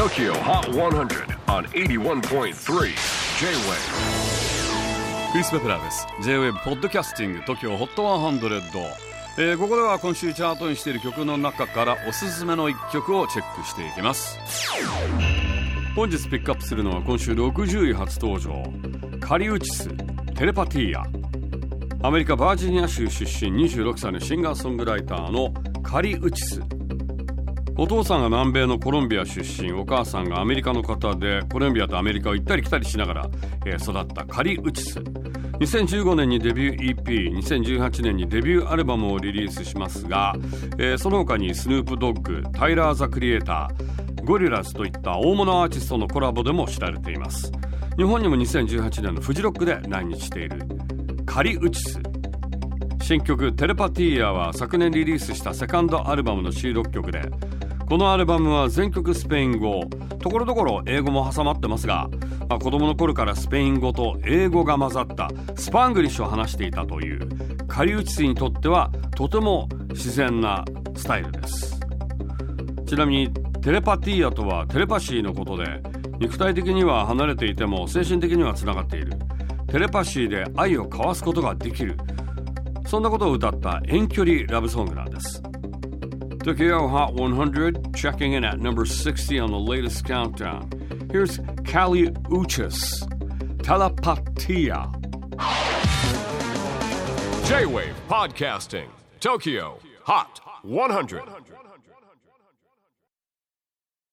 TOKYO HOT 100 on 81.3 J-WAVE. クリス・ベプラーです。J-WAVE ポッドキャスティング TOKYO HOT 100、えー、ここでは今週チャートにしている曲の中からおすすめの一曲をチェックしていきます。本日ピックアップするのは今週60位初登場。カリウチステレパティアアメリカバージニア州出身26歳のシンガーソングライターのカリウチス。お父さんが南米のコロンビア出身お母さんがアメリカの方でコロンビアとアメリカを行ったり来たりしながら、えー、育ったカリ・ウチス。2015年にデビュー EP2018 年にデビューアルバムをリリースしますが、えー、その他にスヌープドッグタイラー・ザ・クリエイターゴリラズといった大物アーティストのコラボでも知られています。日本にも2018年のフジロックで来日しているカリ・ウチス。新曲「テレパティア」は昨年リリースしたセカンドアルバムの収録曲でこのアルバムは全曲スペイン語。ところどころ英語も挟まってますが、まあ、子供の頃からスペイン語と英語が混ざったスパングリッシュを話していたというカリウチスにとってはとても自然なスタイルです。ちなみにテレパティアとはテレパシーのことで肉体的には離れていても精神的にはつながっている。テレパシーで愛を交わすことができる。そんなことを歌った遠距離ラブソングなんです。Tokyo Hot 100, checking in at number 60 on the latest countdown. Here's Kali Uchis, Telepatia. J-Wave Podcasting, Tokyo Hot 100.